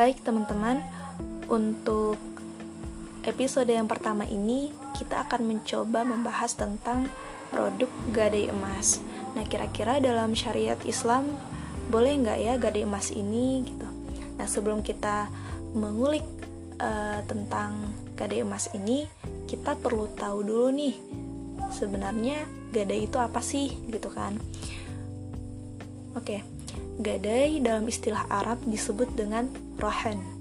Baik teman-teman, untuk episode yang pertama ini kita akan mencoba membahas tentang produk gadai emas. Nah, kira-kira dalam syariat Islam boleh nggak ya gadai emas ini gitu. Nah, sebelum kita mengulik uh, tentang gadai emas ini, kita perlu tahu dulu nih sebenarnya gadai itu apa sih gitu kan. Oke, gadai dalam istilah Arab disebut dengan rohan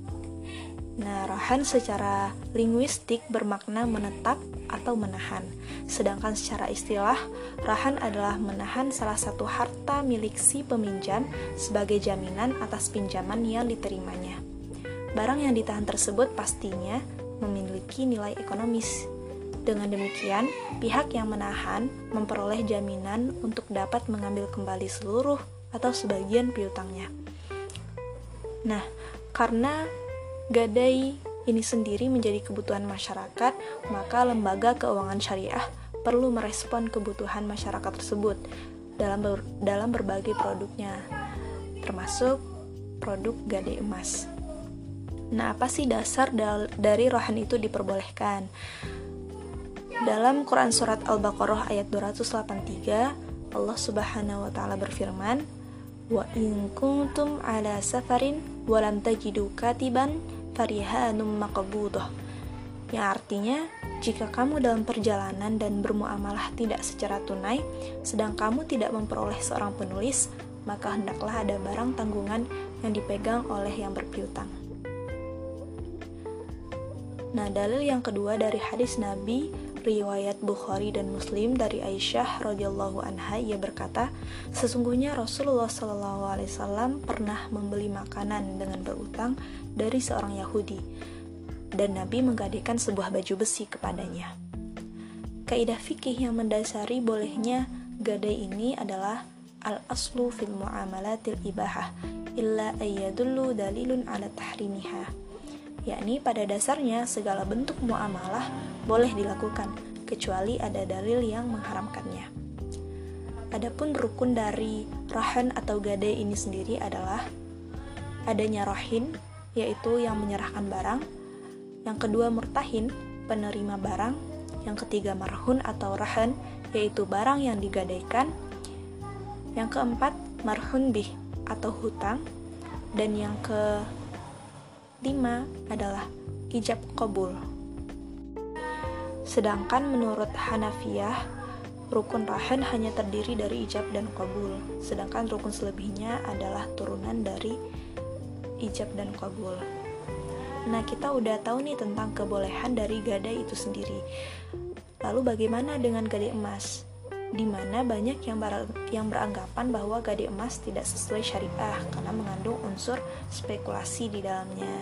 Nah, rahan secara linguistik bermakna menetap atau menahan. Sedangkan secara istilah, rahan adalah menahan salah satu harta milik si peminjam sebagai jaminan atas pinjaman yang diterimanya. Barang yang ditahan tersebut pastinya memiliki nilai ekonomis. Dengan demikian, pihak yang menahan memperoleh jaminan untuk dapat mengambil kembali seluruh atau sebagian piutangnya. Nah, karena gadai ini sendiri menjadi kebutuhan masyarakat, maka lembaga keuangan syariah perlu merespon kebutuhan masyarakat tersebut dalam ber, dalam berbagai produknya, termasuk produk gadai emas. Nah, apa sih dasar dal dari rohan itu diperbolehkan? Dalam Quran surat Al-Baqarah ayat 283, Allah Subhanahu wa taala berfirman, "Wa in kuntum ala safarin wa lam tajidu katiban farihanum maqbudah yang artinya jika kamu dalam perjalanan dan bermuamalah tidak secara tunai, sedang kamu tidak memperoleh seorang penulis, maka hendaklah ada barang tanggungan yang dipegang oleh yang berpiutang. Nah, dalil yang kedua dari hadis Nabi riwayat Bukhari dan Muslim dari Aisyah radhiyallahu anha ia berkata, sesungguhnya Rasulullah shallallahu alaihi wasallam pernah membeli makanan dengan berutang dari seorang Yahudi dan Nabi menggadaikan sebuah baju besi kepadanya. Kaidah fikih yang mendasari bolehnya gadai ini adalah al-aslu fil muamalatil ibahah illa ayyadullu dalilun ala tahrimiha yakni pada dasarnya segala bentuk muamalah boleh dilakukan kecuali ada dalil yang mengharamkannya. Adapun rukun dari rahan atau gade ini sendiri adalah adanya rohin, yaitu yang menyerahkan barang, yang kedua murtahin, penerima barang, yang ketiga marhun atau rahan, yaitu barang yang digadaikan, yang keempat marhun bih atau hutang, dan yang ke 5 adalah ijab qabul. Sedangkan menurut Hanafiyah, rukun rahan hanya terdiri dari ijab dan qabul, sedangkan rukun selebihnya adalah turunan dari ijab dan qabul. Nah, kita udah tahu nih tentang kebolehan dari gadai itu sendiri. Lalu bagaimana dengan gadai emas? Di mana banyak yang, ber yang beranggapan bahwa gade emas tidak sesuai syariah karena mengandung unsur spekulasi di dalamnya.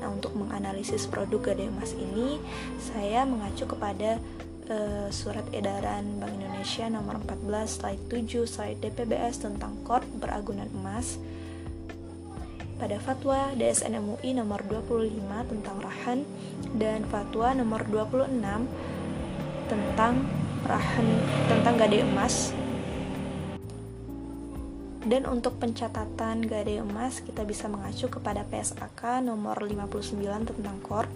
Nah, untuk menganalisis produk gade emas ini, saya mengacu kepada uh, surat edaran Bank Indonesia nomor 14 slide 7 slide DPBS tentang kord beragunan emas pada fatwa DSN MUI nomor 25 tentang rahan dan fatwa nomor 26 tentang rahan tentang gade emas dan untuk pencatatan gade emas kita bisa mengacu kepada PSAK nomor 59 tentang KOR,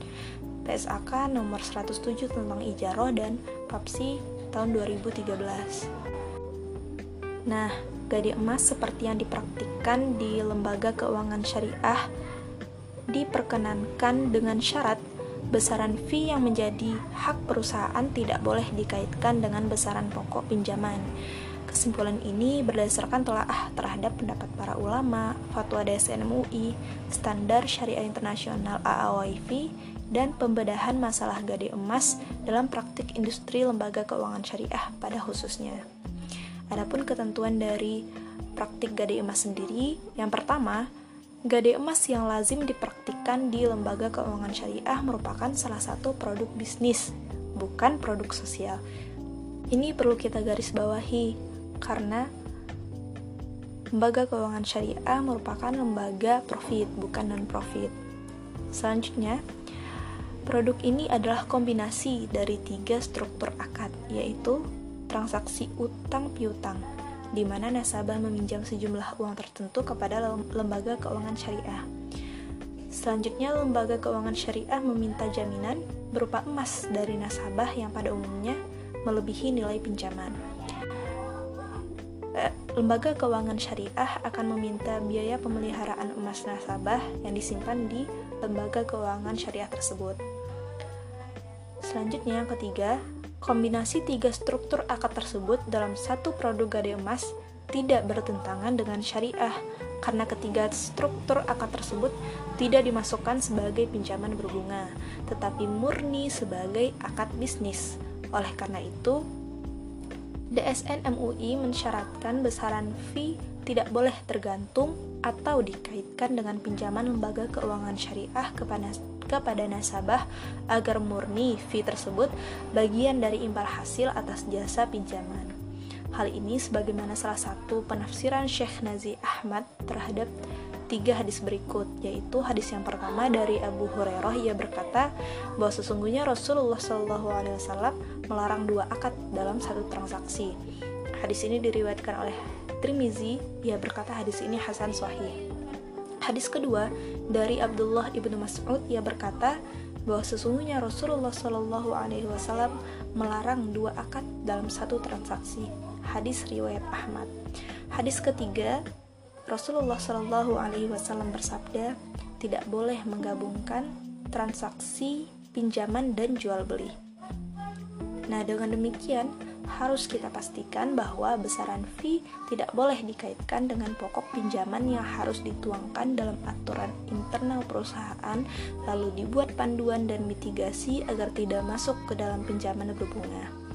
PSAK nomor 107 tentang Ijaroh dan PAPSI tahun 2013. Nah, gade emas seperti yang dipraktikkan di lembaga keuangan syariah diperkenankan dengan syarat besaran fee yang menjadi hak perusahaan tidak boleh dikaitkan dengan besaran pokok pinjaman. Kesimpulan ini berdasarkan telaah terhadap pendapat para ulama, fatwa DSN MUI, standar syariah internasional AAWIV, dan pembedahan masalah gade emas dalam praktik industri lembaga keuangan syariah pada khususnya. Adapun ketentuan dari praktik gade emas sendiri, yang pertama, Gade emas yang lazim dipraktikkan di lembaga keuangan syariah merupakan salah satu produk bisnis, bukan produk sosial. Ini perlu kita garis bawahi karena lembaga keuangan syariah merupakan lembaga profit, bukan non-profit. Selanjutnya, produk ini adalah kombinasi dari tiga struktur akad, yaitu transaksi utang piutang, di mana nasabah meminjam sejumlah uang tertentu kepada lembaga keuangan syariah. Selanjutnya, lembaga keuangan syariah meminta jaminan berupa emas dari nasabah yang pada umumnya melebihi nilai pinjaman. Eh, lembaga keuangan syariah akan meminta biaya pemeliharaan emas nasabah yang disimpan di lembaga keuangan syariah tersebut. Selanjutnya, yang ketiga, kombinasi tiga struktur akad tersebut dalam satu produk gade emas tidak bertentangan dengan syariah karena ketiga struktur akad tersebut tidak dimasukkan sebagai pinjaman berbunga, tetapi murni sebagai akad bisnis. Oleh karena itu, DSN MUI mensyaratkan besaran fee tidak boleh tergantung atau dikaitkan dengan pinjaman lembaga keuangan syariah kepada kepada nasabah agar murni fee tersebut bagian dari imbal hasil atas jasa pinjaman. Hal ini sebagaimana salah satu penafsiran Syekh Nazi Ahmad terhadap tiga hadis berikut, yaitu hadis yang pertama dari Abu Hurairah ia berkata bahwa sesungguhnya Rasulullah Shallallahu Alaihi Wasallam melarang dua akad dalam satu transaksi. Hadis ini diriwayatkan oleh Trimizi, ia berkata hadis ini Hasan Sahih. Hadis kedua dari Abdullah ibnu Mas'ud ia berkata bahwa sesungguhnya Rasulullah Shallallahu Alaihi Wasallam melarang dua akad dalam satu transaksi hadis riwayat Ahmad. Hadis ketiga, Rasulullah Shallallahu Alaihi Wasallam bersabda, tidak boleh menggabungkan transaksi pinjaman dan jual beli. Nah, dengan demikian harus kita pastikan bahwa besaran fee tidak boleh dikaitkan dengan pokok pinjaman yang harus dituangkan dalam aturan internal perusahaan, lalu dibuat panduan dan mitigasi agar tidak masuk ke dalam pinjaman berbunga.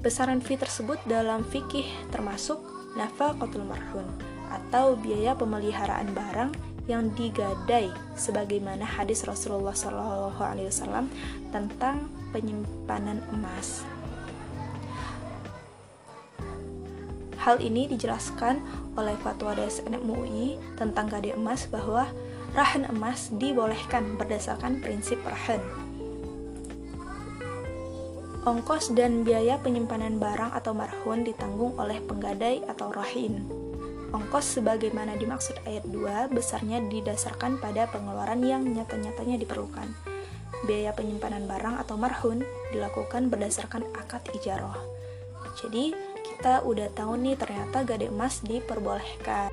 Besaran fee tersebut dalam fikih termasuk nafaqatul marhun atau biaya pemeliharaan barang yang digadai sebagaimana hadis Rasulullah wasallam tentang penyimpanan emas. Hal ini dijelaskan oleh fatwa DSN MUI tentang gade emas bahwa rahan emas dibolehkan berdasarkan prinsip rahan Ongkos dan biaya penyimpanan barang atau marhun ditanggung oleh penggadai atau rohin. Ongkos sebagaimana dimaksud ayat 2 besarnya didasarkan pada pengeluaran yang nyata-nyatanya diperlukan. Biaya penyimpanan barang atau marhun dilakukan berdasarkan akad ijaroh. Jadi, kita udah tahu nih ternyata gade emas diperbolehkan.